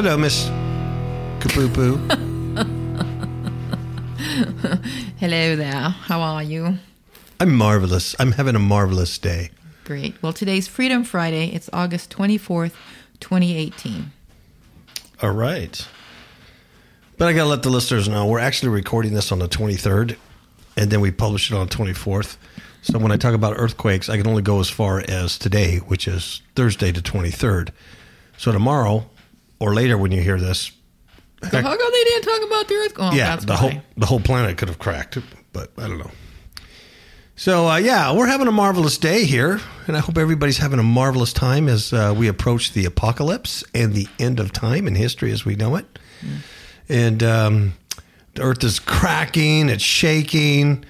Hello, Miss Kapoo Hello there. How are you? I'm marvelous. I'm having a marvelous day. Great. Well, today's Freedom Friday. It's August 24th, 2018. All right. But I got to let the listeners know we're actually recording this on the 23rd, and then we publish it on the 24th. So when I talk about earthquakes, I can only go as far as today, which is Thursday the 23rd. So tomorrow or later when you hear this, So how come they didn't talk about the Earth? Oh, yeah, that's the why. whole the whole planet could have cracked, but I don't know. So uh, yeah, we're having a marvelous day here, and I hope everybody's having a marvelous time as uh, we approach the apocalypse and the end of time in history as we know it. And um, the Earth is cracking, it's shaking,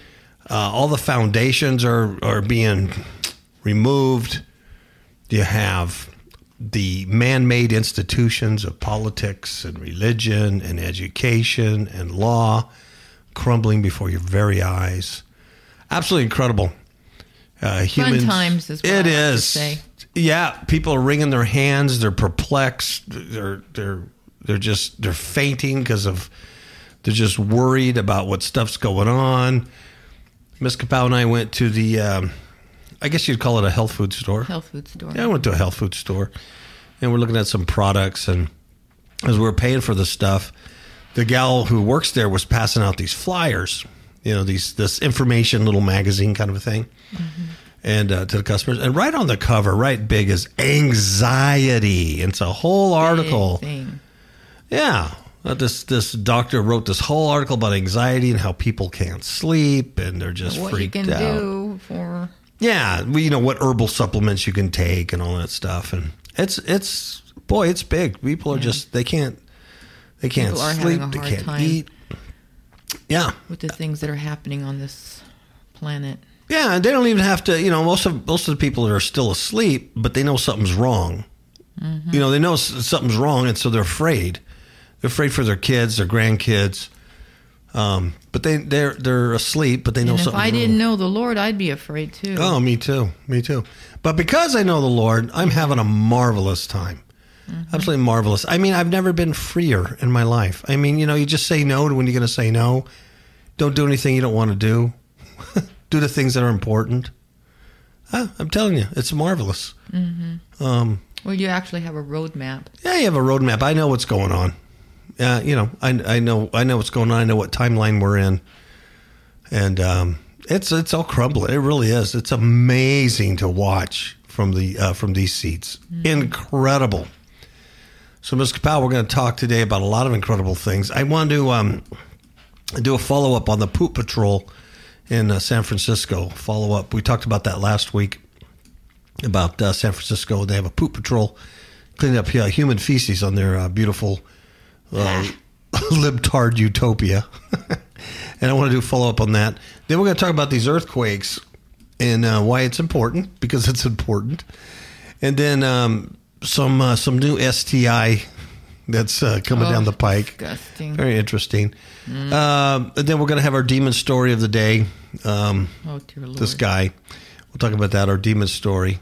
uh, all the foundations are are being removed. You have the man-made institutions of politics and religion and education and law crumbling before your very eyes. Absolutely incredible. Uh, humans, times is what it is. Yeah, people are wringing their hands. They're perplexed. They're they're they're just they're fainting because of they're just worried about what stuff's going on. Miss Kapow and I went to the, um, I guess you'd call it a health food store. Health food store. Yeah, I went to a health food store and we're looking at some products. And as we were paying for the stuff, the gal who works there was passing out these flyers, you know, these this information little magazine kind of a thing, and uh, to the customers. And right on the cover, right big, is anxiety. It's a whole article. Yeah. Uh, this this doctor wrote this whole article about anxiety and how people can't sleep and they're just What you freaked can out. do for Yeah, you know what herbal supplements you can take and all that stuff, and it's it's boy, it's big. People are just they can't they can't People sleep, they can't eat. Yeah, with the things that are happening on this planet. yeah, and they don't even have to. You know, most of most of the people that are still asleep, but they know something's wrong. Mm-hmm. You know, they know something's wrong, and so they're afraid. They're afraid for their kids, their grandkids. Um, but they they're they're asleep, but they know And if something's I didn't know the Lord, I'd be afraid too. Oh, me too. Me too. But because I know the Lord, I'm having a marvelous time. Absolutely marvelous. I mean, I've never been freer in my life. I mean, you know, you just say no to when you're going to say no. Don't do anything you don't want to do. do the things that are important. Ah, I'm telling you, it's marvelous. Um, Well, you actually have a roadmap. yeah, you have a roadmap. I know what's going on. Uh, you know, I, I know I know what's going on. I know what timeline we're in, and um, it's it's all crumbling. It really is. It's amazing to watch from the uh, from these seats. Incredible. So, Ms. Kapow, we're going to talk today about a lot of incredible things. I want to um, do a follow up on the poop patrol in uh, San Francisco. Follow up. We talked about that last week about uh, San Francisco. They have a poop patrol cleaning up uh, human feces on their uh, beautiful uh, libtard utopia. and I want to do a follow up on that. Then we're going to talk about these earthquakes and uh, why it's important because it's important. And then um, some uh, some new STI that's uh, coming Oh, down the pike. disgusting. Very interesting. Um, and then we're going to have our demon story of the day. Um, Oh dear Lord. this guy. We'll talk about that, our demon story.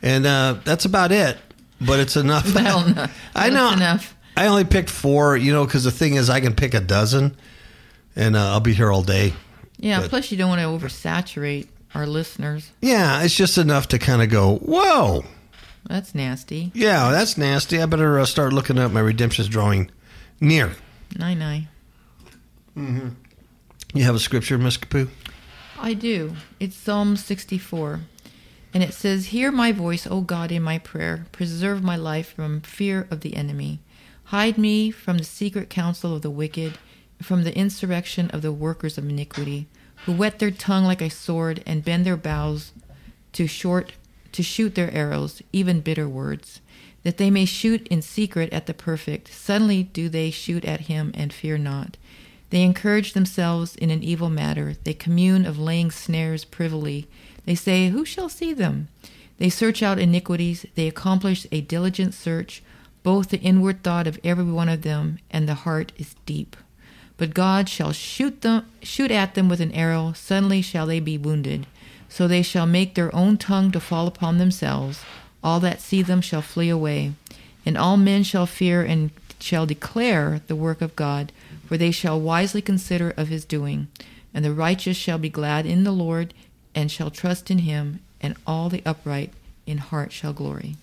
And uh, that's about it. But it's enough. Well, no, I know. enough. I only picked four, you know, because the thing is, I can pick a dozen, and uh, I'll be here all day. Yeah. But- plus, you don't want to oversaturate our listeners. Yeah, it's just enough to kind of go, whoa, That's nasty. yeah, that's nasty. I better uh, start looking up my redemption's drawing near. Nine nine. You have a scripture, Miss Kapoo? I do. It's Psalm 64. And it says, Hear my voice, O God, in my prayer. Preserve my life from fear of the enemy. Hide me from the secret counsel of the wicked, from the insurrection of the workers of iniquity, who whet their tongue like a sword and bend their bows to short to shoot their arrows, even bitter words, that they may shoot in secret at the perfect. Suddenly do they shoot at him and fear not. They encourage themselves in an evil matter. They commune of laying snares privily. They say, Who shall see them? They search out iniquities. They accomplish a diligent search. Both the inward thought of every one of them and the heart is deep. But God shall shoot them, shoot at them with an arrow. Suddenly shall they be wounded. So they shall make their own tongue to fall upon themselves. All that see them shall flee away. And all men shall fear and shall declare the work of God, for they shall wisely consider of his doing. And the righteous shall be glad in the Lord, and shall trust in him, and all the upright in heart shall glory.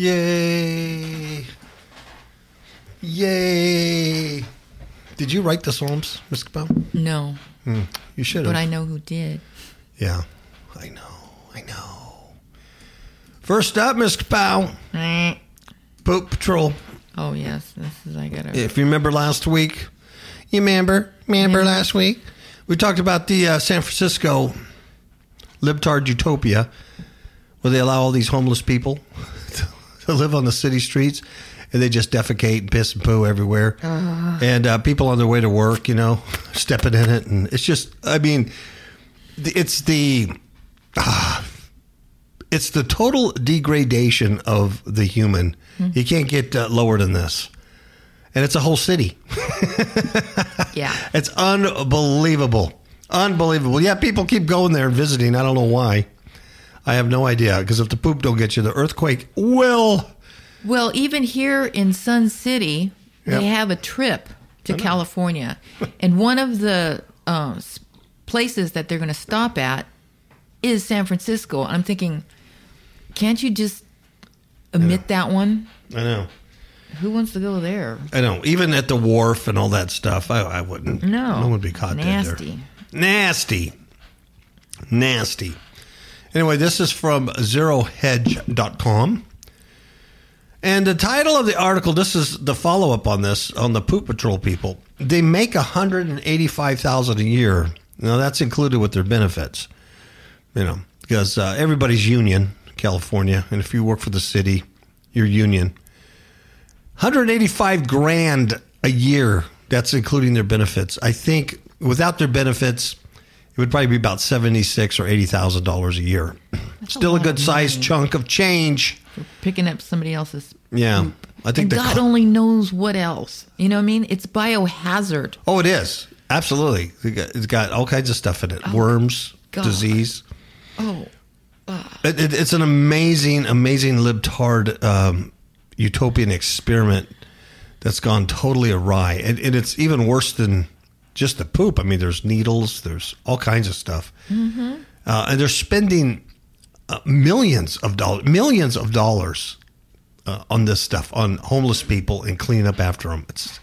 Yay! Yay! Did you write the Psalms, Miss Kapoo? No, Hmm, you should have. but I know who did. Yeah, I know. I know. First up, Miss Eh. Poop Patrol. Oh yes, this is I gotta. If you remember last week, you remember, remember last week, we talked about the uh, San Francisco libtard utopia, where they allow all these homeless people to live on the city streets, and they just defecate and piss and poo everywhere, and uh, people on their way to work, you know, stepping in it, and it's just, I mean, it's the. ah, it's the total degradation of the human. You can't get uh, lower than this. And it's a whole city. yeah. It's unbelievable. Unbelievable. Yeah, people keep going there and visiting. I don't know why. I have no idea. Because if the poop don't get you, the earthquake will. Well, even here in Sun City, Yep. they have a trip to California, and one of the uh, places that they're going to stop at is San Francisco. I'm thinking, can't you just omit that one? I know. Who wants to go there? I know. Even at the wharf and all that stuff, I, I wouldn't. No, No one would be caught dead there. nasty. Nasty. Nasty. Anyway, this is from zerohedge.com. And the title of the article, this is the follow up on this, on the Poop Patrol people. They make 185000 a year. Now, that's included with their benefits, you know, because uh, everybody's union, California, and if you work for the city, you're union. 185 grand a year. That's including their benefits. I think without their benefits, it would probably be about seventy-six or eighty thousand dollars a year. Still a lot good sized chunk of change. For picking up somebody else's. Yeah, I think God co- only knows what else. You know what I mean? It's biohazard. oh, it is absolutely. It's got all kinds of stuff in it: worms, God. disease. Oh, It, it, it's an amazing, amazing libtard um, utopian experiment that's gone totally awry, and, and it's even worse than just the poop. I mean, there's needles, there's all kinds of stuff, uh, and they're spending uh, millions of dollars, millions of dollars uh, on this stuff, on homeless people and cleaning up after them. It's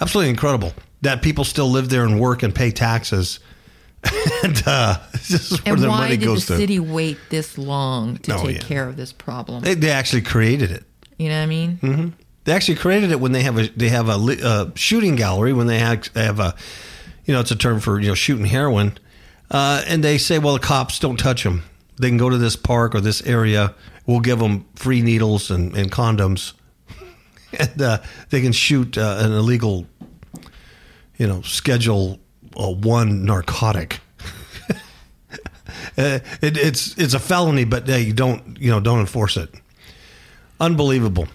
absolutely incredible that people still live there and work and pay taxes. and uh, this is where and their why money did the goes to. city wait this long to Oh, take yeah. care of this problem? They, they actually created it. you know what I mean? Mm-hmm. They actually created it when they have a they have a li- uh, shooting gallery when they have, they have a you know it's a term for you know shooting heroin, uh, and they say well the cops don't touch them. They can go to this park or this area. We'll give them free needles and, and condoms, and uh, they can shoot uh, an illegal, you know, Schedule uh, One narcotic. Uh, it, it's it's a felony, but they don't you know don't enforce it. Unbelievable.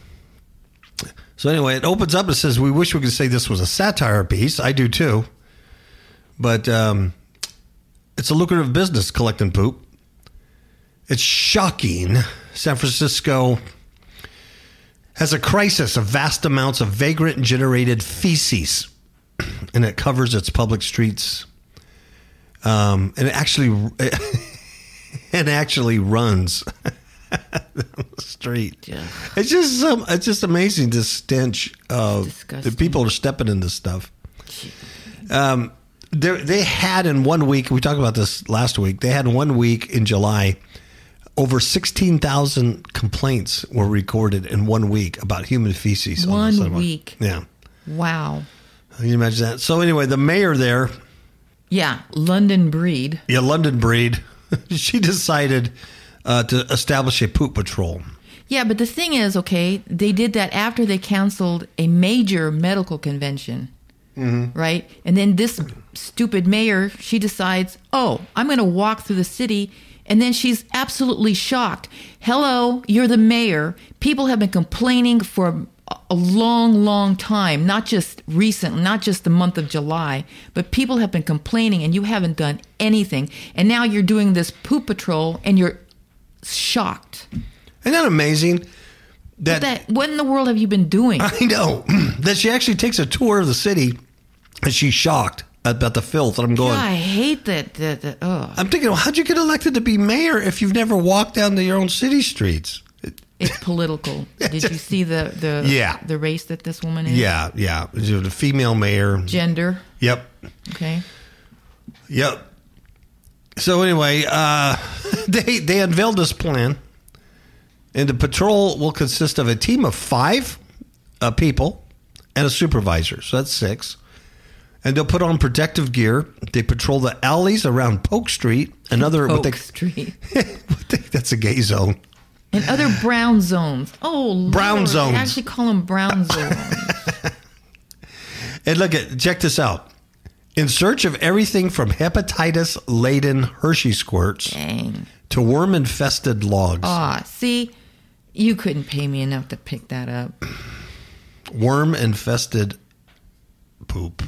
So anyway, it opens up and says, "We wish we could say this was a satire piece. I do too, but um, it's a lucrative business collecting poop. It's shocking. San Francisco has a crisis of vast amounts of vagrant generated feces, and it covers its public streets. Um, and it actually, it actually runs street. Yeah. It's just some. It's just amazing the stench of the people are stepping in this stuff. Um, they they had in one week. We talked about this last week. They had one week in July. Over sixteen thousand complaints were recorded in one week about human feces. One sidewalk. week. Yeah, Wow. can you imagine that? So anyway, the mayor there, Yeah, London breed. yeah, London breed, she decided uh, to establish a poop patrol. Yeah, but the thing is, okay, they did that after they canceled a major medical convention, right? And then this stupid mayor, she decides, oh, I'm going to walk through the city. And then she's absolutely shocked. Hello, you're the mayor. People have been complaining for a long, long time, not just recent, not just the month of July, but people have been complaining and you haven't done anything. And now you're doing this poop patrol and you're shocked. Isn't that amazing? That, That what in the world have you been doing? I know that she actually takes a tour of the city, and she's shocked about the filth. And I'm going. I hate that. That, that oh, I'm thinking, well, how'd you get elected to be mayor if you've never walked down to your own city streets? it's political. Did you see the the Yeah. the race that this woman is? Yeah, yeah. The female mayor. Gender. Yep, Okay. yep. So anyway, uh, they they unveiled this plan, and the patrol will consist of a team of five uh, people and a supervisor. So that's six. And they'll put on protective gear. They patrol the alleys around Polk Street, another what they, Street that's a gay zone. and other brown zones. Oh, Brown Lord, zones. They actually call them brown zones. And look at check this out. In search of everything from hepatitis laden Hershey squirts Dang. to worm infested logs. Ah, see, you couldn't pay me enough to pick that up. worm infested poop.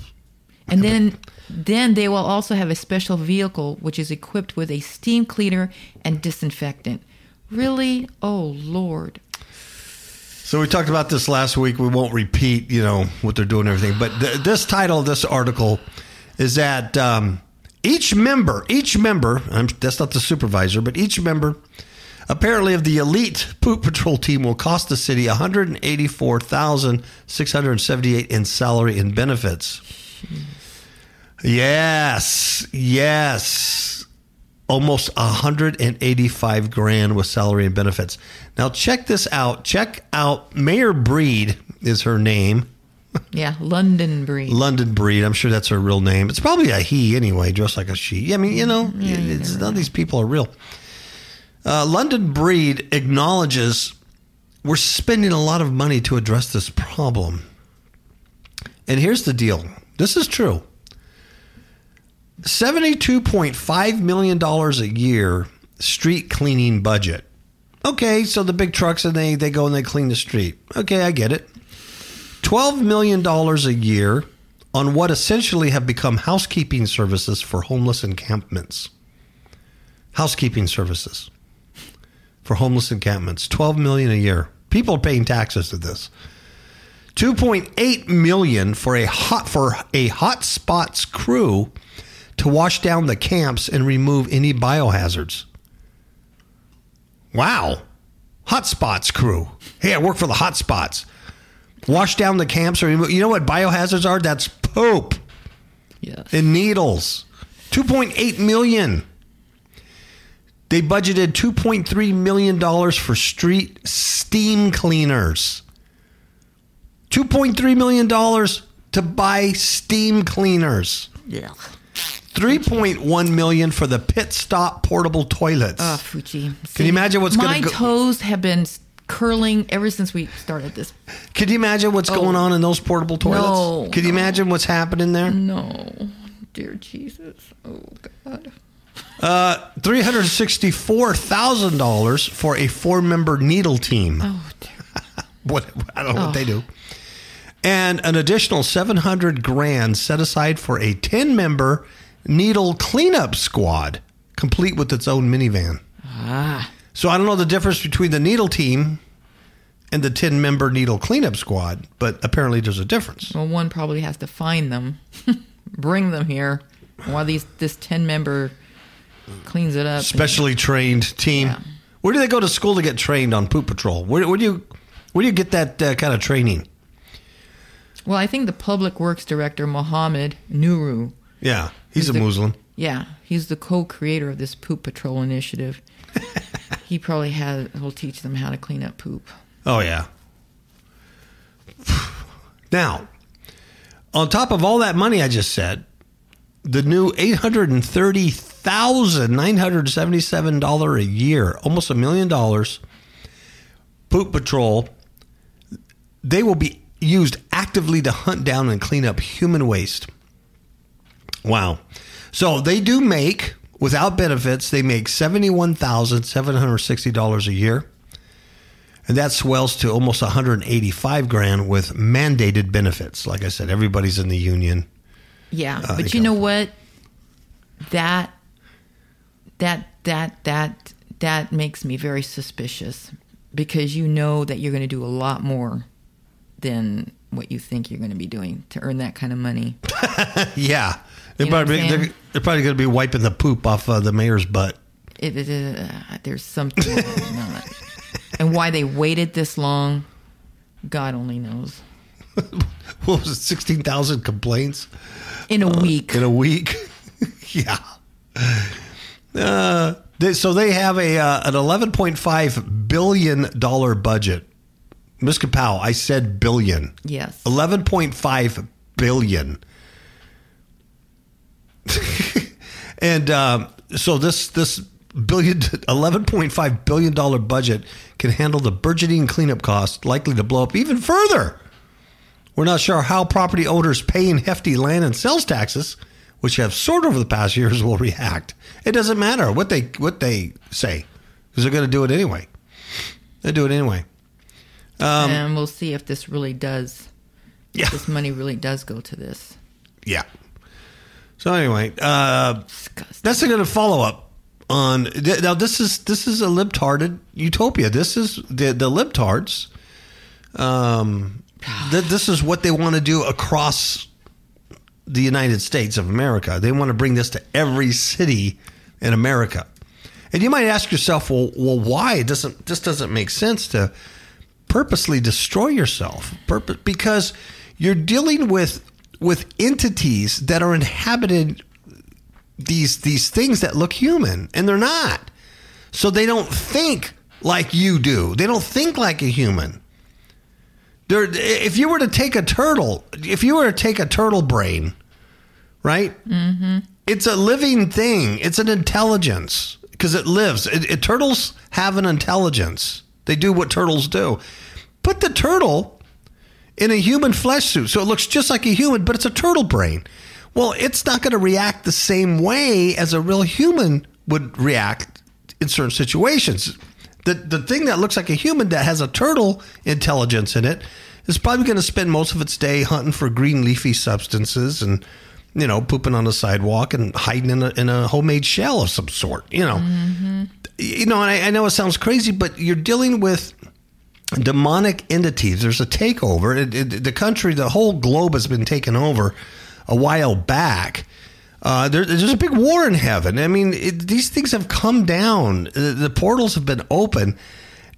And then then they will also have a special vehicle which is equipped with a steam cleaner and disinfectant. Really? Oh Lord. So we talked about this last week. We won't repeat, you know, what they're doing and everything. But th- this title of this article is that um, each member, each member, I'm, that's not the supervisor, but each member, apparently of the elite poop patrol team, will cost the city 184,678 in salary and benefits. Yes, yes. Almost 185 grand with salary and benefits. Now check this out. Check out Mayor Breed is her name. Yeah, London breed. London Breed. I'm sure that's her real name. It's probably a he anyway, dressed like a she. I mean, you know, Yeah, you it's, none of these people are real. Uh, London Breed acknowledges we're spending a lot of money to address this problem. And here's the deal this is true $72.5 million a year street cleaning budget. Okay, so the big trucks and they, they go and they clean the street. Okay, I get it. $12 million a year on what essentially have become housekeeping services for homeless encampments. Housekeeping services for homeless encampments. 12 million a year. People are paying taxes to this. 2.8 million for a hot for a hot spots crew to wash down the camps and remove any biohazards. Wow. Hot spots crew. Hey, I work for the hot spots. Wash down the camps or you know what biohazards are? That's poop Yes. and needles. 2.8 million. They budgeted 2.3 million dollars for street steam cleaners. 2.3 million dollars to buy steam cleaners. Yeah. 3.1 million for the pit stop portable toilets. Oh, Fuji. Can you imagine what's gonna go- toes have been curling ever since we started this. Can you imagine what's going on in those portable toilets? No, Can you imagine what's happening there? No, dear Jesus. Oh God. Uh, three hundred sixty-four thousand dollars for a four-member needle team. Oh dear. What I don't know what they do. And an additional seven hundred grand set aside for a ten-member needle cleanup squad, complete with its own minivan. Ah. So I don't know the difference between the needle team and the ten-member needle cleanup squad, but apparently there's a difference. Well, one probably has to find them, bring them here, while these this ten member cleans it up. and- Specially trained team. Yeah. Where do they go to school to get trained on poop patrol? Where, where do you where do you get that uh, kind of training? Well, I think the public works director, Mohammed Nuru, Yeah, he's, He's a the- Muslim. yeah, he's the co-creator of this poop patrol initiative. he probably has will teach them how to clean up poop. Oh yeah. Now, on top of all that money I just said, the new eight hundred and thirty thousand nine hundred seventy-seven dollar a year, almost a million dollars, Poop Patrol. They will be used actively to hunt down and clean up human waste. Wow. So they do make, without benefits, they make $71,760 a year. And that swells to almost 185 grand with mandated benefits. Like I said, everybody's in the union. Yeah, Uh, but you know what? That that that that that makes me very suspicious because you know that you're going to do a lot more than what you think you're going to be doing to earn that kind of money. Yeah. They're, You know they're? They're probably going to be wiping the poop off uh, the mayor's butt. It, it, uh, there's something on. and why they waited this long, God only knows. What was it, 16,000 complaints In a week, in a week? yeah. Uh, they, so they have a uh, an $11.5 billion budget. Ms. Kapow, I said billion. yes. 11.5 billion. and um, so this this billion 11.5 billion dollar budget can handle the burgeoning cleanup costs likely to blow up even further. We're not sure how property owners paying hefty land and sales taxes, which have soared over the past years, will react. It doesn't matter what they what they say because they're going to do it anyway. They do it anyway. Um, and we'll see if this really does, Yeah. this money really does go to this. Yeah. So anyway, uh, that's a good follow up on now. This is this is a libtarded utopia. This is the the libtards. Um, th- this is what they want to do across the United States of America. They want to bring this to every city in America. And you might ask yourself, well, well, why? It doesn't this doesn't make sense to purposely destroy yourself? Purpose because you're dealing with with entities that are inhabited these these things that look human and they're not. So they don't think like you do. They don't think like a human. They're, if you were to take a turtle, if you were to take a turtle brain, right? Mm-hmm. It's a living thing. It's an intelligence because it lives. It, it- turtles have an intelligence. They do what turtles do. Put the turtle in a human flesh suit, so it looks just like a human, but it's a turtle brain. Well, it's not going to react the same way as a real human would react in certain situations. The the thing that looks like a human that has a turtle intelligence in it is probably going to spend most of its day hunting for green leafy substances and you know pooping on the sidewalk and hiding in a, in a homemade shell of some sort. You know, mm-hmm. you know. And I, I know it sounds crazy, but you're dealing with demonic entities. There's a takeover. It, it, the country, the whole globe has been taken over a while back. Uh, there, there's a big war in heaven. I mean, it, these things have come down. The, the portals have been open,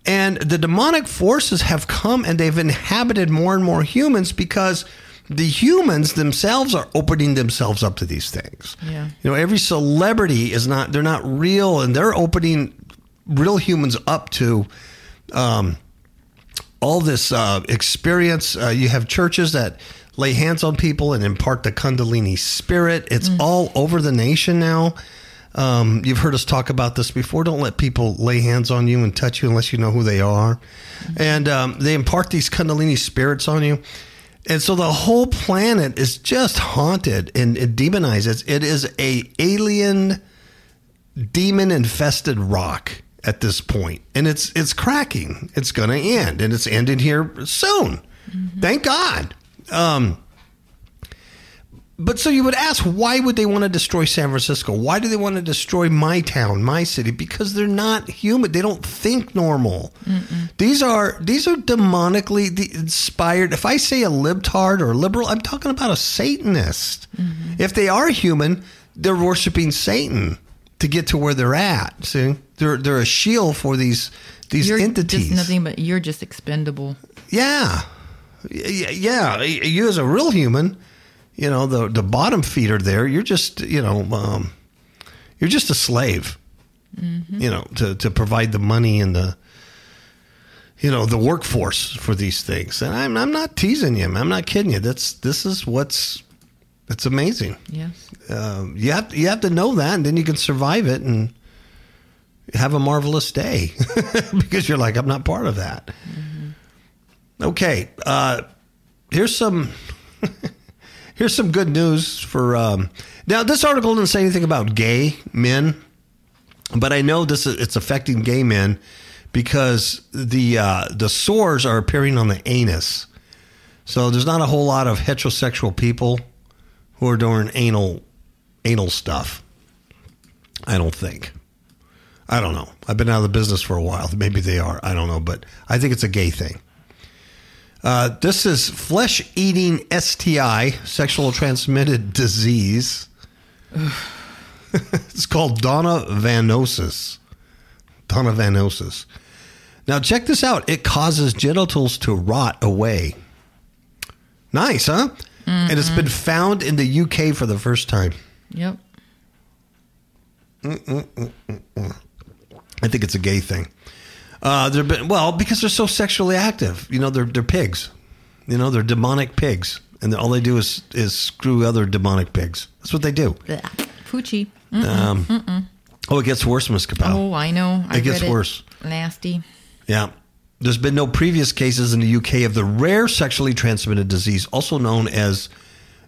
and the demonic forces have come and they've inhabited more and more humans because the humans themselves are opening themselves up to these things. Yeah. You know, every celebrity is not, they're not real, and they're opening real humans up to um, all this uh, experience. Uh, you have churches that lay hands on people and impart the Kundalini spirit. It's all over the nation now. Um, you've heard us talk about this before. Don't let people lay hands on you and touch you unless you know who they are. And um, they impart these Kundalini spirits on you. And so the whole planet is just haunted and, and demonized. It's, it is a alien demon infested rock at this point. And it's it's cracking. It's going to end. And it's ending here soon. Thank god. Um but so you would ask why would they want to destroy san francisco? Why do they want to destroy my town my city? Because they're not human. They don't think normal. These are these are demonically inspired. If i say a libtard or a liberal i'm talking about a satanist. If they are human they're worshiping satan to get to where they're at. See They're they're a shield for these these You're entities. just nothing but you're just expendable. Yeah, yeah. You as a real human, you know the the bottom feeder there. You're just you know um, you're just a slave. You know to to provide the money and the you know the workforce for these things. And I'm I'm not teasing you. I'm not kidding you. That's this is what's it's amazing. Yes. Um, you have you have to know that, and then you can survive it and have a marvelous day because you're like, I'm not part of that. Okay, uh, here's some here's some good news for. Um, now, this article didn't say anything about gay men, but I know this is, it's affecting gay men because the uh, the sores are appearing on the anus. So there's not a whole lot of heterosexual people who are doing anal anal stuff. I don't think. I don't know. I've been out of the business for a while. Maybe they are. I don't know, but I think it's a gay thing. Uh, this is flesh eating STI, sexual transmitted disease. it's called Donovanosis. Donovanosis. Now, check this out. It causes genitals to rot away. Nice, huh? And it's mm-hmm. been found in the UK for the first time. Yep. Mm, mm, mm, I think it's a gay thing. Uh, they're been, well because they're so sexually active. You know, they're they're pigs. You know, they're demonic pigs, and all they do is is screw other demonic pigs. That's what they do. Blech. Poochie. Um, oh, it gets worse, Miss Capel. Oh, I know. I It gets worse. Nasty. Yeah. There's been no previous cases in the UK of the rare sexually transmitted disease, also known as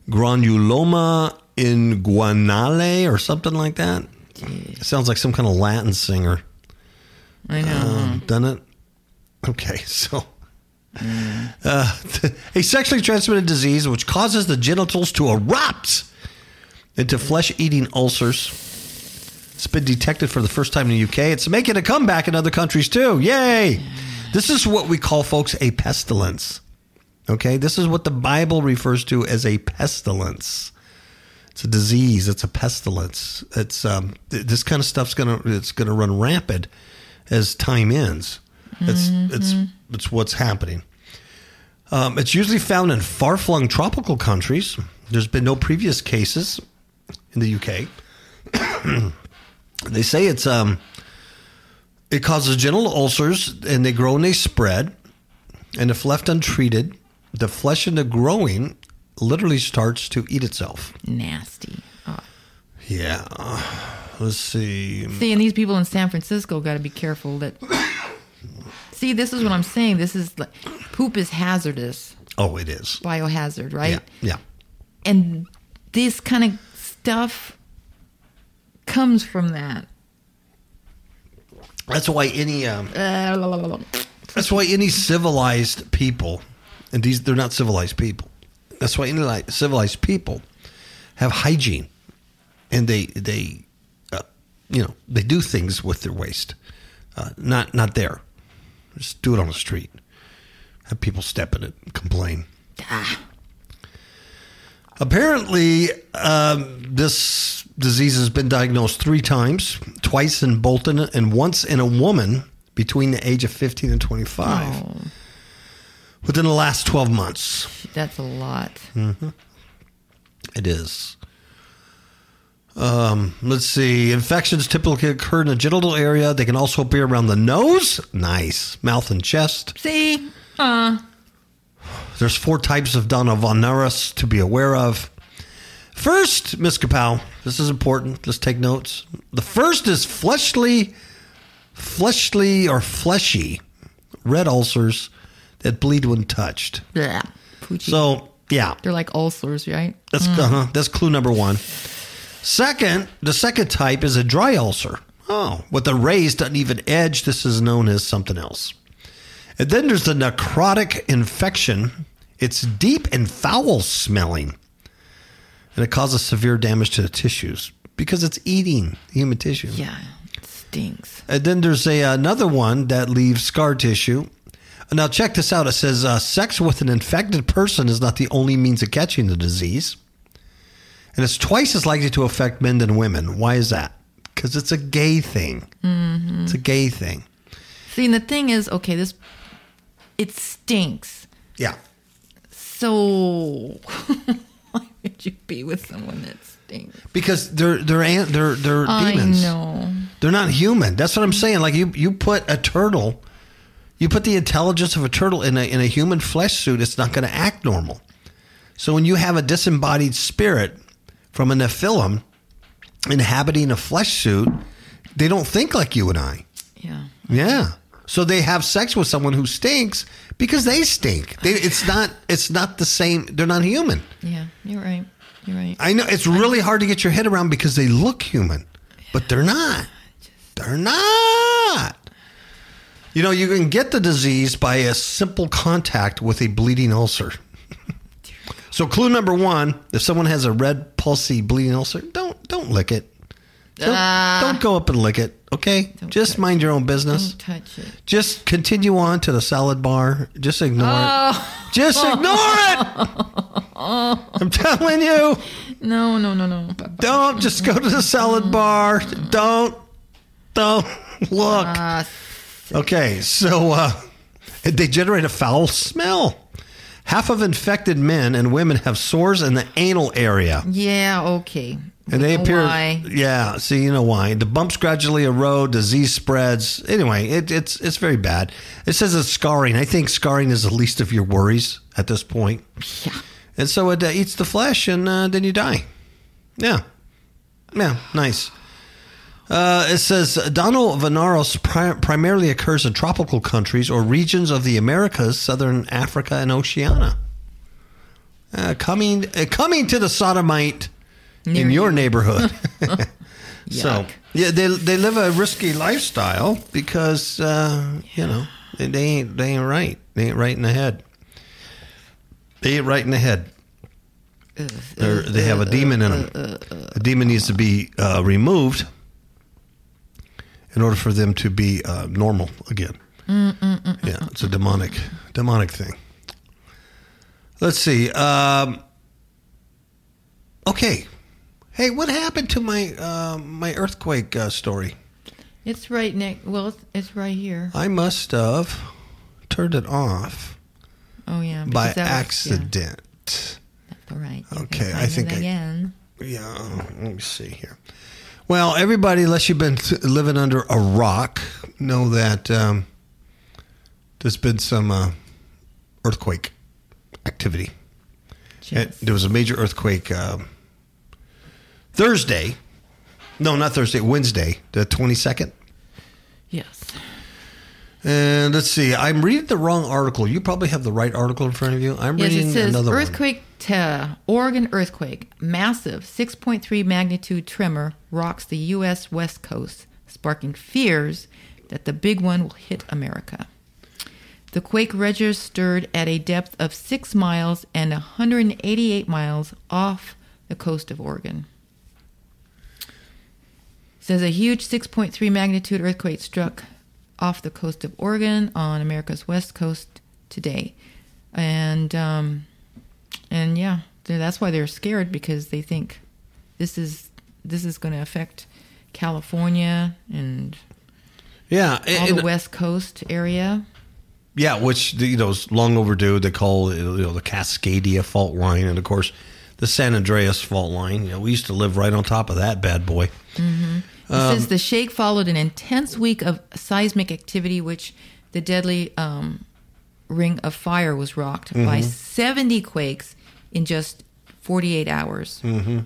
granuloma inguinale or something like that. It sounds like some kind of Latin singer. I know. Um, done it? Okay, so. Uh, a sexually transmitted disease which causes the genitals to erupt into flesh eating ulcers. It's been detected for the first time in the UK. It's making a comeback in other countries too. Yay! This is what we call, folks, a pestilence. Okay, this is what the Bible refers to as a pestilence. It's a disease. It's a pestilence. It's um, th- this kind of stuff's gonna it's gonna run rampant as time ends. It's it's it's what's happening. Um, it's usually found in far flung tropical countries. There's been no previous cases in the UK. they say it's um, it causes genital ulcers and they grow and they spread. And if left untreated, the flesh in the growing literally starts to eat itself. Nasty. Oh. Yeah. Let's see. See, and these people in San Francisco got to be careful that. See, this is what I'm saying. This is like poop is hazardous, Oh, it is. biohazard, right? Yeah. Yeah. And this kind of stuff comes from that. That's why any um, Uh, that's why any civilized people, and these they're not civilized people. That's why any like civilized people have hygiene, and they they you know they do things with their waste. Uh, not not there. Just do it on the street. Have people step in it and complain. Apparently, um, this disease has been diagnosed three times twice in Bolton and once in a woman between the age of 15 and 25 oh, within the last 12 months. that's a lot. It is. Um, let's see. Infections typically occur in the genital area. They can also appear around the nose. Nice. Mouth and chest. See, uh, There's four types of Donovanovirus to be aware of. First, Miss Kapow, this is important. Let's take notes. The first is fleshly, fleshly or fleshy red ulcers that bleed when touched. bleh, poochie. So, yeah, They're like ulcers, right? that's uh-huh, that's clue number one. Second, the second type is a dry ulcer. Oh, with a raised uneven edge, this is known as something else. And then there's the necrotic infection. It's deep and foul smelling, and it causes severe damage to the tissues because it's eating human tissue. Yeah, it stinks. And then there's a another one that leaves scar tissue. Now check this out. It says uh, sex with an infected person is not the only means of catching the disease, and it's twice as likely to affect men than women. Why is that? because it's a gay thing. Mm-hmm. It's a gay thing. See, and the thing is, okay, this it stinks. Yeah. So why would you be with someone that stinks? Because they're they're they're they're demons. I know. They're not human. That's what I'm saying. Like you you put a turtle, you put the intelligence of a turtle in a in a human flesh suit, it's not going to act normal. So when you have a disembodied spirit from a Nephilim inhabiting a flesh suit, they don't think like you and I. Yeah. Yeah. So they have sex with someone who stinks because they stink. They, it's not it's not the same. They're not human. Yeah. You're right. You're right. I know it's really hard to get your head around because they look human, but they're not. They're not. You know, you can get the disease by a simple contact with a bleeding ulcer. So, clue number one: if someone has a red, pulsy, bleeding ulcer, don't don't lick it. Don't, Ah. don't go up and lick it. Okay, just mind your own business. Don't touch it. Just continue on to the salad bar. Just ignore Oh. it. Just ignore it. I'm telling you. No, no, no, no. Don't just go to the salad bar. Don't don't look. Ah, Okay, so uh, they generate a foul smell. Half of infected men and women have sores in the anal area. yeah, okay. And they appear, why. yeah. See, you know why? The bumps gradually erode, disease spreads. Anyway, it, it's it's very bad. It says it's scarring. I think scarring is the least of your worries at this point. Yeah. And so it uh, eats the flesh, and uh, then you die. Yeah, yeah, nice. Uh, it says Donovanosis pri- primarily occurs in tropical countries or regions of the Americas, southern Africa, and Oceania. Uh, coming uh, coming to the sodomite in Near your you. neighborhood. so yeah, they they live a risky lifestyle because uh, you know they, they ain't they ain't right. They ain't right in the head. They ain't right in the head. They're, they have a demon in them. The demon needs to be uh, removed in order for them to be uh, normal again. Yeah, it's a demonic, demonic thing. Let's see. Um, okay. Hey, what happened to my uh, my earthquake uh, story? It's right next. Well, it's, it's right here. I must have turned it off Oh yeah. by was- yeah, accident. that's all right. You Okay, I think it I- again. Yeah, let me see here. Well, everybody, unless you've been living under a rock, know that um, there's been some uh, earthquake activity. Yes. there was a major earthquake um Thursday. No, not Thursday. Wednesday, the twenty second. yes. And let's see. I'm reading the wrong article. You probably have the right article in front of you. I'm Yes, reading it says another one. To Oregon earthquake, massive 6.3 magnitude tremor rocks the U.S. West Coast, sparking fears that the big one will hit America. The quake registered at a depth of six miles and 188 miles off the coast of Oregon. says a huge 6.3 magnitude earthquake struck off the coast of Oregon on America's west coast today, and um, and yeah, that's why they're scared because they think this is this is going to affect California and yeah, all and- the west coast area. Yeah, which you know is long overdue. They call it, you know the Cascadia fault line, and of course the San Andreas fault line. You know, we used to live right on top of that bad boy. Mm-hmm. Um, it says the shake followed an intense week of seismic activity, which the deadly um, ring of fire was rocked by mm-hmm. 70 quakes in just 48 hours. Mm-hmm.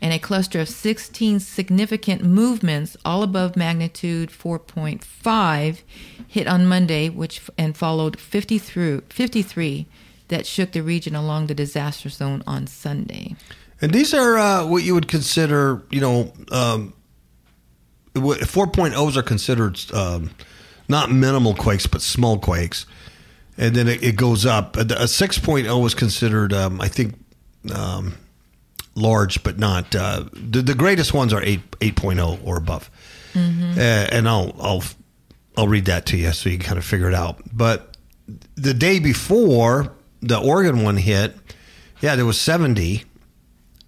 And a cluster of 16 significant movements, all above magnitude 4.5, hit on Monday, which and followed 50 through 53 that shook the region along the disaster zone on Sunday. And these are uh, what you would consider, you know, um, what- 4.0s are considered um, not minimal quakes, but small quakes. And then it, it goes up. A a 6.0 is considered, um, I think, um, large, but not. Uh, the, the greatest ones are 8, 8.0 or above. Uh, and I'll, I'll, I'll read that to you so you can kind of figure it out. But the day before the Oregon one hit, yeah, there was 70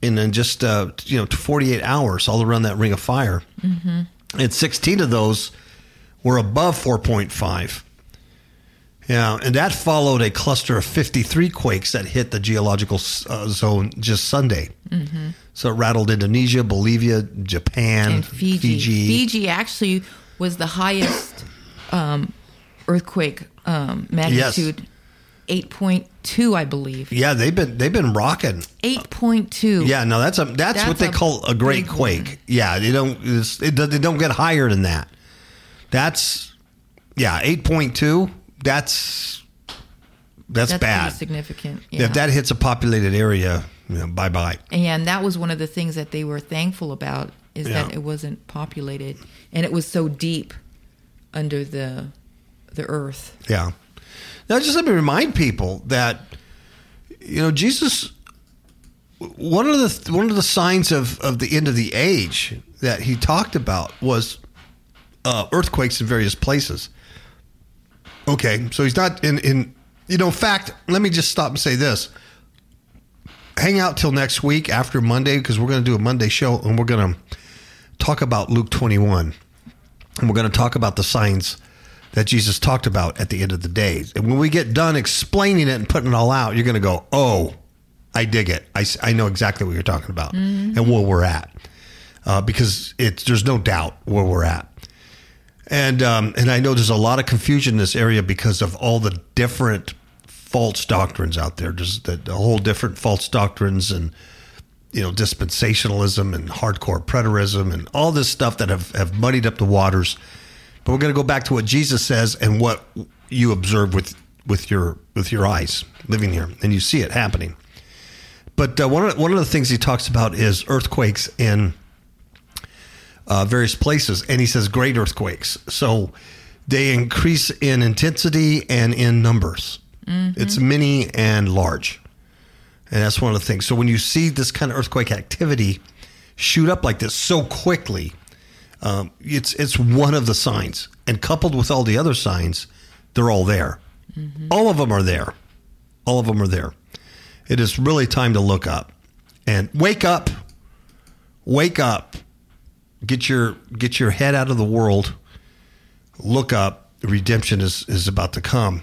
and then just uh, you know 48 hours all around that ring of fire, mm-hmm. and 16 of those were above 4.5. Yeah, and that followed a cluster of 53 quakes that hit the geological uh, zone just Sunday. Mm-hmm. So it rattled Indonesia, Bolivia, Japan, and Fiji. Fiji. Fiji actually was the highest um, earthquake um, magnitude, eight point two, I believe. Yeah, they've been they've been rocking. Eight point two. Yeah, no, that's a that's, That's what they call a great quake. one. Yeah, they don't it's, it, they don't get higher than that. That's yeah, eight point two. That's that's, That's bad. significant. Yeah. If that hits a populated area, you know, bye bye. and that was one of the things that they were thankful about is that it wasn't populated and it was so deep under the the earth. Yeah. Now, just let me remind people that you know Jesus. One of the one of the signs of of the end of the age that he talked about was uh, earthquakes in various places. Okay, so he's not in in you know. In fact, let me just stop and say this. Hang out till next week after Monday because we're going to do a Monday show and we're going to talk about Luke twenty one and we're going to talk about the signs that Jesus talked about at the end of the day. And when we get done explaining it and putting it all out, you're going to go, "Oh, I dig it. I, I know exactly what you're talking about and where we're at." Uh, because it's there's no doubt where we're at. And um, and I know there's a lot of confusion in this area because of all the different false doctrines out there. There's the, the whole different false doctrines and you know dispensationalism and hardcore preterism and all this stuff that have, have muddied up the waters. But we're going to go back to what Jesus says and what you observe with with your with your eyes living here, and you see it happening. But uh, one of the, one of the things he talks about is earthquakes in uh, various places, and he says great earthquakes. So they increase in intensity and in numbers. It's many and large, and that's one of the things. So when you see this kind of earthquake activity shoot up like this so quickly, um, it's it's one of the signs, and coupled with all the other signs, they're all there. All of them are there. All of them are there. It is really time to look up and wake up. Wake up get your get your head out of the world look up redemption is is about to come.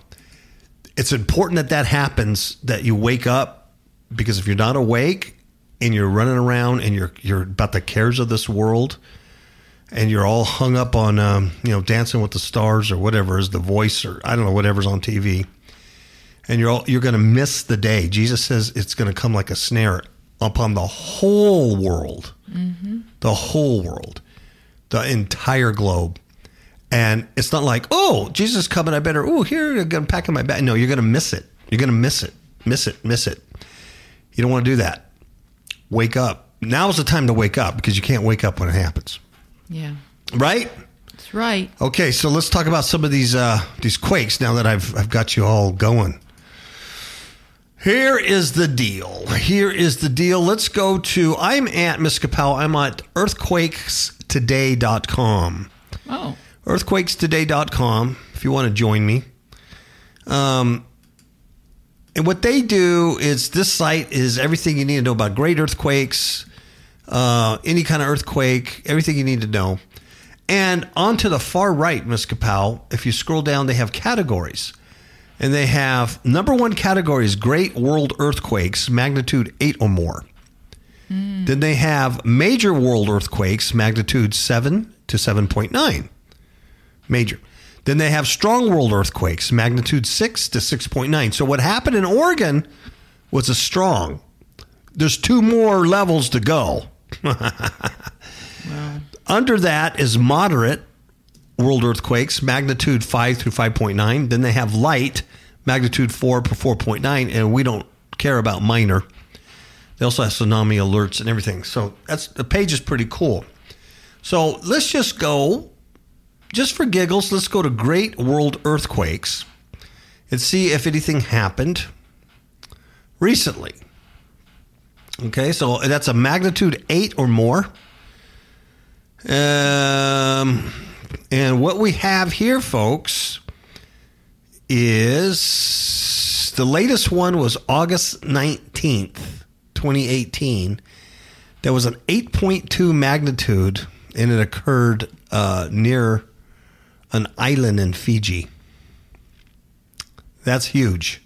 It's important that that happens that you wake up because if you're not awake and you're running around and you're you're about the cares of this world and you're all hung up on um, you know dancing with the stars or whatever is the voice or i don't know whatever's on tv and you're all, you're going to miss the day. Jesus says it's going to come like a snare upon the whole world the whole world, the entire globe. And it's not like, oh, Jesus is coming. I better, oh, here, I'm going to pack in my bag. No, you're going to miss it. You're going to miss it, miss it, miss it. You don't want to do that. Wake up. Now is the time to wake up because you can't wake up when it happens. Yeah. Right? That's right. Okay, so let's talk about some of these uh, these quakes now that I've I've got you all going. Here is the deal. Here is the deal. Let's go to I'm at Miss Capel. I'm at earthquakestoday.com. Oh. Earthquakestoday.com if you want to join me. Um and what they do is this site is everything you need to know about great earthquakes, uh, any kind of earthquake, everything you need to know. And on to the far right, Ms. Kapow, if you scroll down, they have categories. And they have number one category is great world earthquakes, magnitude eight or more. Hmm. Then they have major world earthquakes, magnitude seven to 7.9. Major. Then they have strong world earthquakes, magnitude 6 to 6.9. So what happened in Oregon was a strong. There's two more levels to go. Under that is moderate world earthquakes, magnitude 5 through 5.9. Then they have light, magnitude 4 to 4.9, and we don't care about minor. They also have tsunami alerts and everything. So that's the page is pretty cool. So let's just go, just for giggles, let's go to Great World Earthquakes and see if anything happened recently. Okay, so that's a magnitude eight or more. Um, and what we have here, folks, is the latest one was August 19th, 2018, There was an 8.2 magnitude, and it occurred uh, near an island in Fiji. That's huge.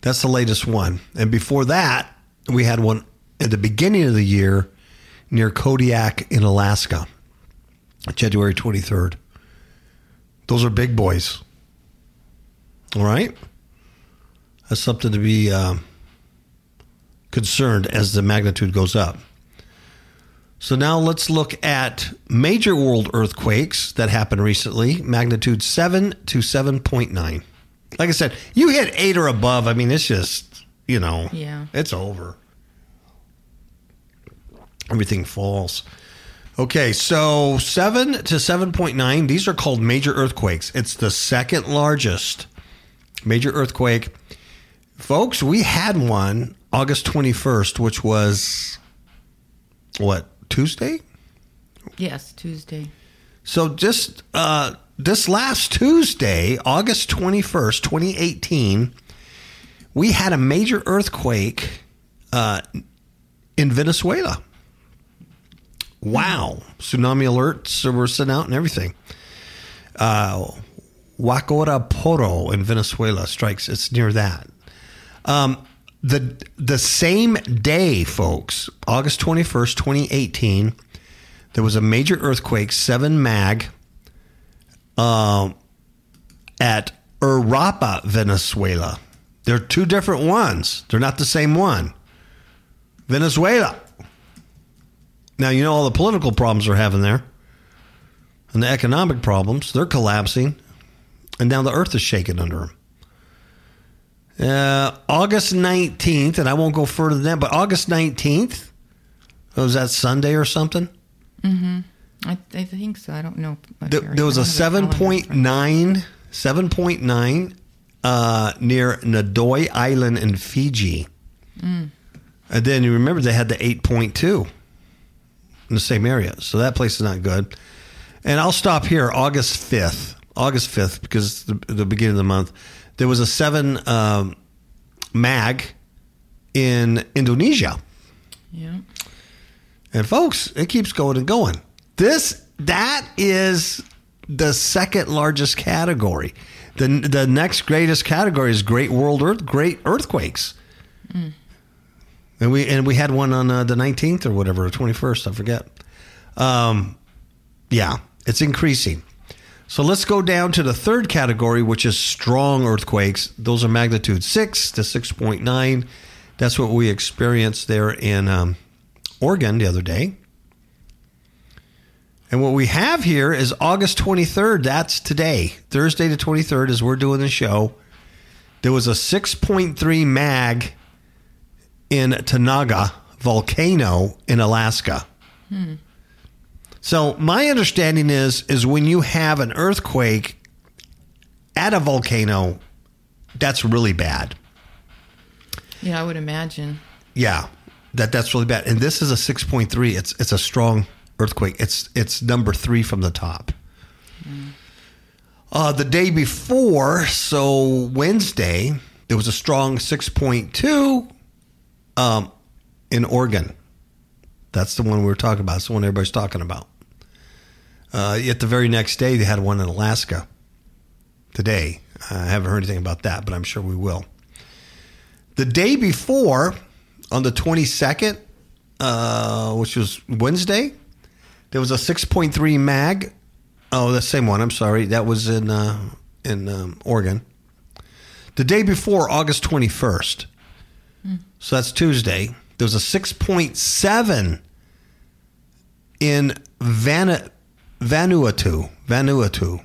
That's the latest one. And before that, we had one at the beginning of the year near Kodiak in Alaska, January 23rd. Those are big boys. All right? That's something to be um, concerned as the magnitude goes up. So now let's look at major world earthquakes that happened recently, magnitude 7 to 7.9. Like I said, you hit 8 or above, I mean it's just, you know, Yeah. it's over. Everything falls. Okay, so 7 to 7.9, these are called major earthquakes. It's the second largest major earthquake. Folks, we had one August 21st, which was what, Tuesday? Yes, Tuesday. So just uh, this last Tuesday, August 21st, 2018, we had a major earthquake uh, in Venezuela. Wow. Tsunami alerts were sent out and everything. Uh, Huacoraporo in Venezuela strikes. It's near that. Um, the the same day, folks, August 21st, 2018, there was a major earthquake, 7 mag, um, at Urapa, Venezuela. They're two different ones. They're not the same one. Venezuela. Now, you know all the political problems they're having there and the economic problems. They're collapsing. And now the earth is shaking under them. Uh, August 19th, and I won't go further than that, but August 19th, was that Sunday or something? I, I think so. I don't know. There, there was a don't have calendar in front of me. 7.9, 7.9 uh, near Ndoi Island in Fiji. Mm. And then you remember they had the 8.2 in the same area. So that place is not good. And I'll stop here August 5th. August 5th, because the, the beginning of the month, there was a 7 um, mag in Indonesia. Yeah. And folks, it keeps going and going. This that is the second largest category. The the next greatest category is Great World Earth Great Earthquakes. And we and we had one on uh, the 19th or whatever, or 21st, I forget. Um yeah, it's increasing. So let's go down to the third category, which is strong earthquakes. Those are magnitude 6 to 6.9. That's what we experienced there in um, Oregon the other day. And what we have here is August 23rd. That's today. Thursday the 23rd, as we're doing the show. There was a 6.3 mag in Tanaga volcano in Alaska. So my understanding is is when you have an earthquake at a volcano, that's really bad. Yeah, I would imagine. Yeah, that that's really bad. And this is a six point three. It's it's a strong earthquake. It's it's number three from the top. Uh, the day before, so Wednesday, there was a strong six point two um, in Oregon. That's the one we were talking about. It's the one everybody's talking about. Uh, yet the very next day, they had one in Alaska. Today, I haven't heard anything about that, but I'm sure we will. The day before, on the 22nd, uh, which was Wednesday, there was a 6.3 mag. Oh, the same one. I'm sorry. That was in uh, in um, Oregon. The day before, August 21st. So that's Tuesday. There was a 6.7 in Vanu- Vanuatu. Vanuatu.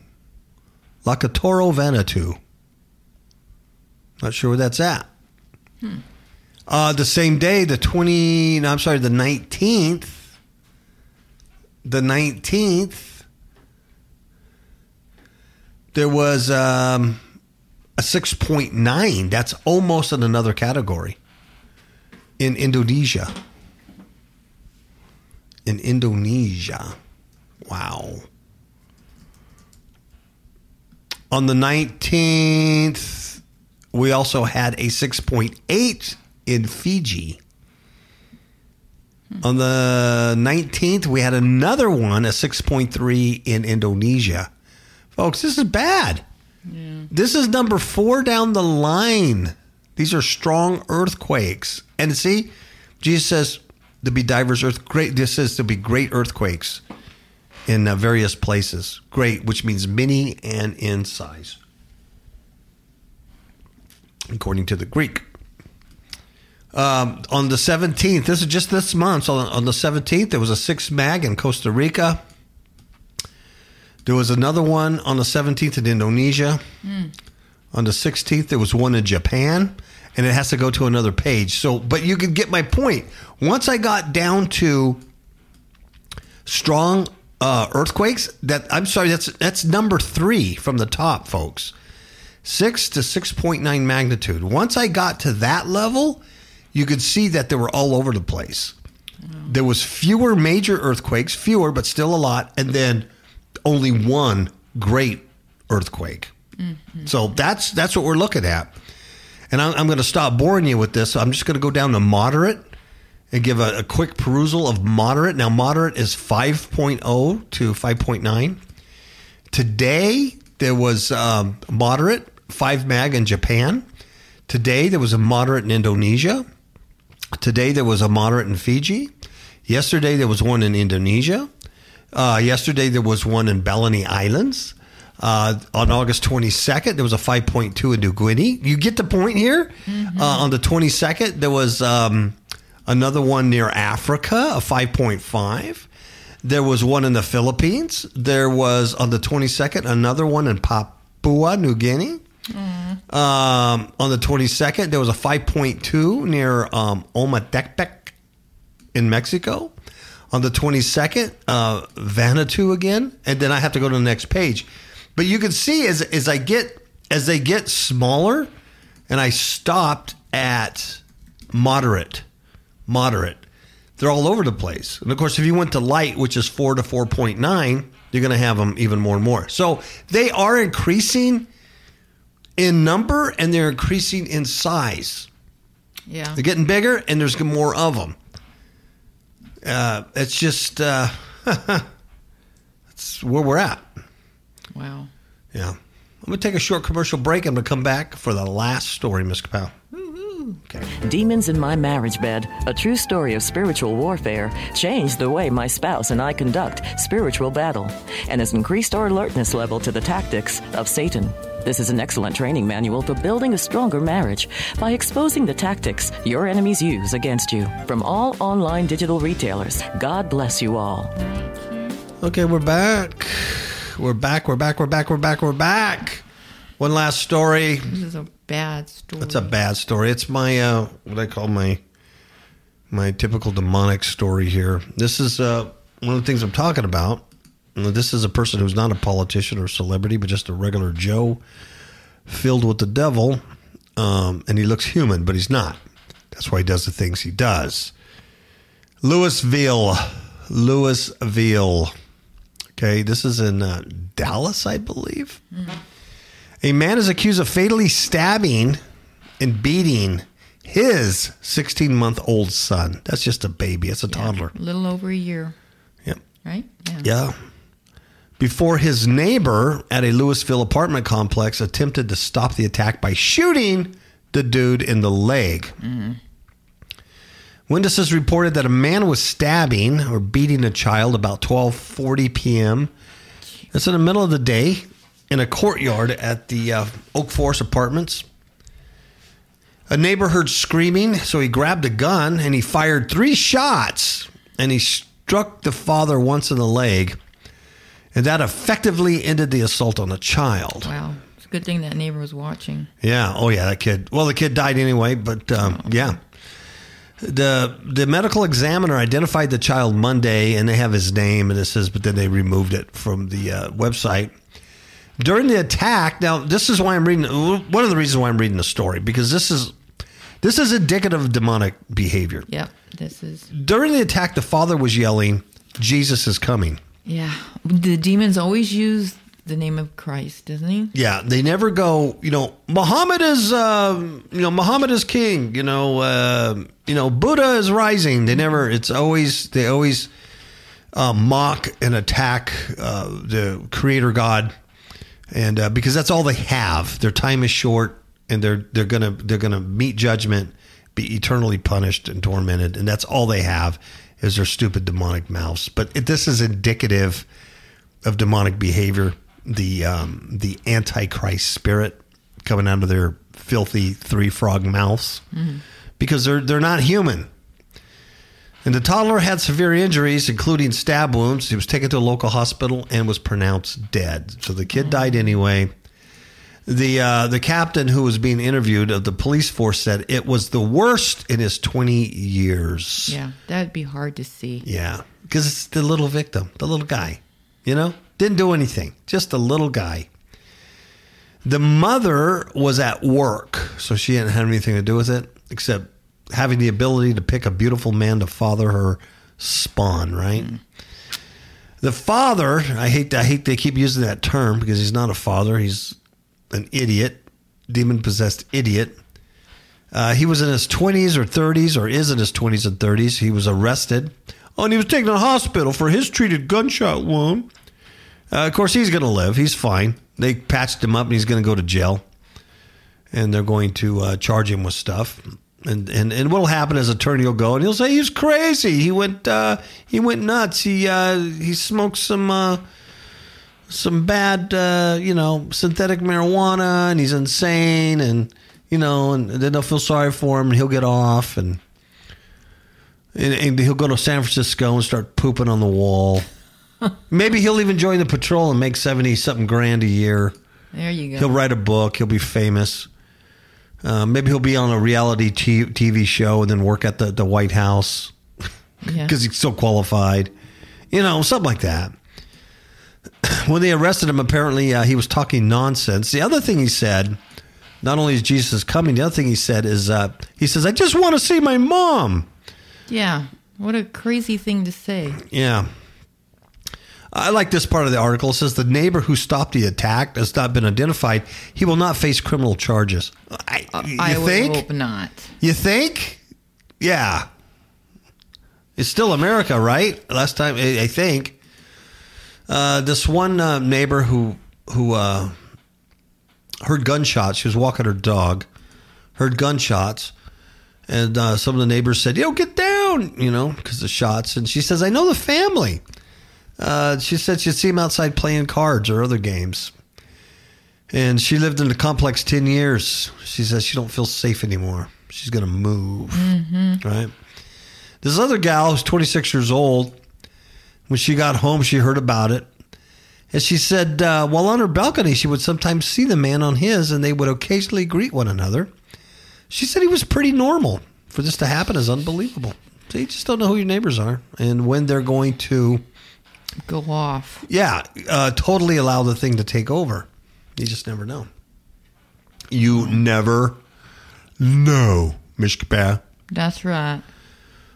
Lakatoro, Vanuatu. Not sure where that's at. Uh, the same day, the 20, no, I'm sorry, the 19th, the 19th, there was um, a 6.9. That's almost in another category in Indonesia. In Indonesia. Wow. On the 19th, we also had a 6.8 in Fiji. Hmm. On the 19th, we had another one, a 6.3 in Indonesia. Folks, this is bad. This is number four down the line. These are strong earthquakes. And see, Jesus says to be divers earth great. This says to be great earthquakes in uh, various places. Great, which means many and in size, according to the Greek. Um, on the 17th, this is just this month. So on the 17th, there was a six mag in Costa Rica. There was another one on the 17th in Indonesia. On the 16th, there was one in Japan, and it has to go to another page. So, but you can get my point. Once I got down to strong uh, earthquakes, that I'm sorry, that's that's number three from the top, folks. Six to six point nine magnitude. Once I got to that level, you could see that they were all over the place. There was fewer major earthquakes, fewer but still a lot, and then only one great earthquake. So that's that's what we're looking at. And I'm, I'm going to stop boring you with this. I'm just going to go down to moderate and give a, a quick perusal of moderate. Now, moderate is 5.0 to 5.9. Today, there was um, moderate 5 mag in Japan. Today, there was a moderate in Indonesia. Today, there was a moderate in Fiji. Yesterday, there was one in Indonesia. Uh, yesterday, there was one in Balleny Islands. Uh, on August 22nd, there was a 5.2 in New Guinea. You get the point here? Uh, on the 22nd, there was um, another one near Africa, a 5.5. There was one in the Philippines. There was on the 22nd another one in Papua New Guinea. Um, on the 22nd, there was a 5.2 near um, in Mexico. On the 22nd, uh, Vanuatu again, and then I have to go to the next page. But you can see as as I get as they get smaller, and I stopped at moderate, moderate. They're all over the place, and of course, if you went to light, which is four to four point nine, you're going to have them even more and more. So they are increasing in number, and they're increasing in size. Yeah. They're getting bigger, and there's more of them. Uh, it's just uh, that's where we're at. Wow. Yeah, I'm gonna take a short commercial break. I'm gonna come back for the last story, Miss Capel. Okay. Demons in My Marriage Bed, a true story of spiritual warfare, changed the way my spouse and I conduct spiritual battle and has increased our alertness level to the tactics of Satan. This is an excellent training manual for building a stronger marriage by exposing the tactics your enemies use against you from all online digital retailers. God bless you all. Okay, we're back. We're back. We're back. We're back. We're back. We're back. One last story. This is a bad story. It's a bad story. It's my uh, what I call my my typical demonic story here. This is uh, one of the things I'm talking about. This is a person who's not a politician or celebrity, but just a regular Joe filled with the devil. Um, and he looks human, but he's not. That's why he does the things he does. Louisville, Louisville. Okay, this is in uh, Dallas, I believe. A man is accused of fatally stabbing and beating his 16 month old son. That's just a baby, it's a toddler. A little over a year, Yep. right? Yeah. Yeah. Before his neighbor at a Louisville apartment complex attempted to stop the attack by shooting the dude in the leg. Witnesses reported that a man was stabbing or beating a child about 12:40 p.m. It's in the middle of the day in a courtyard at the uh, Oak Forest Apartments. A neighbor heard screaming, so he grabbed a gun and he fired three shots and he struck the father once in the leg. And that effectively ended the assault on the child. Wow. It's a good thing that neighbor was watching. Yeah. Oh, yeah. That kid. Well, the kid died anyway, but um, yeah. The the medical examiner identified the child Monday, and they have his name, and it says, but then they removed it from the uh, website. During the attack, now this is why I'm reading. One of the reasons why I'm reading the story because this is this is indicative of demonic behavior. Yeah, This is. During the attack, the father was yelling, "Jesus is coming." Yeah. The demons always use the name of Christ, doesn't he? Yeah, they never go. You know, Muhammad is, um, you know, Muhammad is king. You know, uh, you know, Buddha is rising. They never. It's always they always uh, mock and attack uh, the Creator God, and uh, because that's all they have. Their time is short, and they're they're gonna they're gonna meet judgment, be eternally punished and tormented, and that's all they have is their stupid demonic mouths. But it, this is indicative of demonic behavior the um, the antichrist spirit coming out of their filthy three frog mouths because they're they're not human. And the toddler had severe injuries, including stab wounds. He was taken to a local hospital and was pronounced dead. So the kid died anyway. The uh, the captain who was being interviewed of the police force said it was the worst in his 20 years. Yeah, that'd be hard to see. Yeah, because it's the little victim, the little guy, you know, didn't do anything, just a little guy. The mother was at work, so she didn't have anything to do with it except having the ability to pick a beautiful man to father her spawn, right? The father, I hate I hate they keep using that term because he's not a father, he's an idiot, demon possessed idiot. Uh, he was in his 20s or 30s, or is in his 20s and 30s. He was arrested. Oh, and he was taken to the hospital for his treated gunshot wound. Uh, of course, he's going to live. He's fine. They patched him up, and he's going to go to jail. And they're going to uh, charge him with stuff. And, and and what'll happen is attorney will go and he'll say he's crazy. He went uh, he went nuts. He uh, he smoked some uh, some bad, uh, you know, synthetic marijuana, and he's insane, and you know, and then they'll feel sorry for him, and he'll get off, and and, and he'll go to San Francisco and start pooping on the wall. Maybe he'll even join the patrol and make seventy something grand a year. There you go. He'll write a book. He'll be famous. Uh, maybe he'll be on a reality t- TV show and then work at the, the White House yeah. because he's so qualified. You know, something like that. When they arrested him, apparently uh, he was talking nonsense. The other thing he said, not only is Jesus coming, the other thing he said is, uh, he says, I just want to see my mom. yeah. What a crazy thing to say. Yeah. I like this part of the article. It says the neighbor who stopped the attack has not been identified. He will not face criminal charges. I, you I think? hope not. You think? Yeah. It's still America, right? Last time, I, I think. Uh, this one uh, neighbor who who uh, heard gunshots. She was walking her dog, heard gunshots, and uh, some of the neighbors said, "Yo, get down!" You know, because of shots. And she says, "I know the family." Uh, she said she'd see him outside playing cards or other games. And she lived in the complex 10 years. She says she don't feel safe anymore. She's going to move. Right? This other gal who's 26 years old, when she got home, she heard about it. And she said, uh, while on her balcony, she would sometimes see the man on his, and they would occasionally greet one another. She said he was pretty normal. For this to happen is unbelievable. So you just don't know who your neighbors are and when they're going to Go off. yeah, uh, totally allow the thing to take over. You just never know. You never know, Mishka. That's right.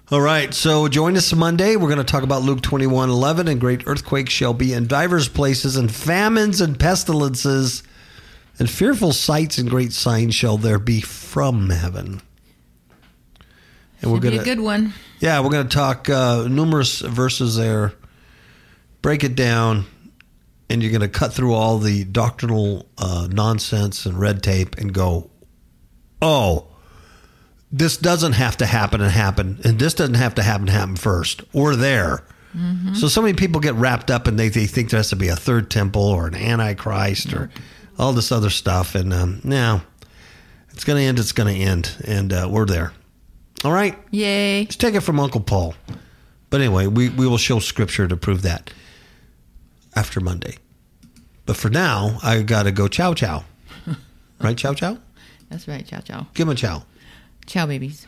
All right, so join us Monday. We're going to talk about Luke 21 11, and great earthquakes shall be in divers places, and famines and pestilences, and fearful sights and great signs shall there be from heaven. And we're Should be going a to good one. yeah, we're going to talk uh, numerous verses there, break it down, and you're going to cut through all the doctrinal uh, nonsense and red tape and go, oh, this doesn't have to happen and happen, and this doesn't have to happen and happen first, or there. So so many people get wrapped up and they, they think there has to be a third temple or an antichrist or all this other stuff, and um, no, it's going to end. It's going to end, and uh, we're there. All right. Yay. Just take it from Uncle Paul. But anyway, we, we will show scripture to prove that after Monday. But for now, I got to go chow chow. Right, chow chow? That's right. chow chow. Give him a chow. Chow babies.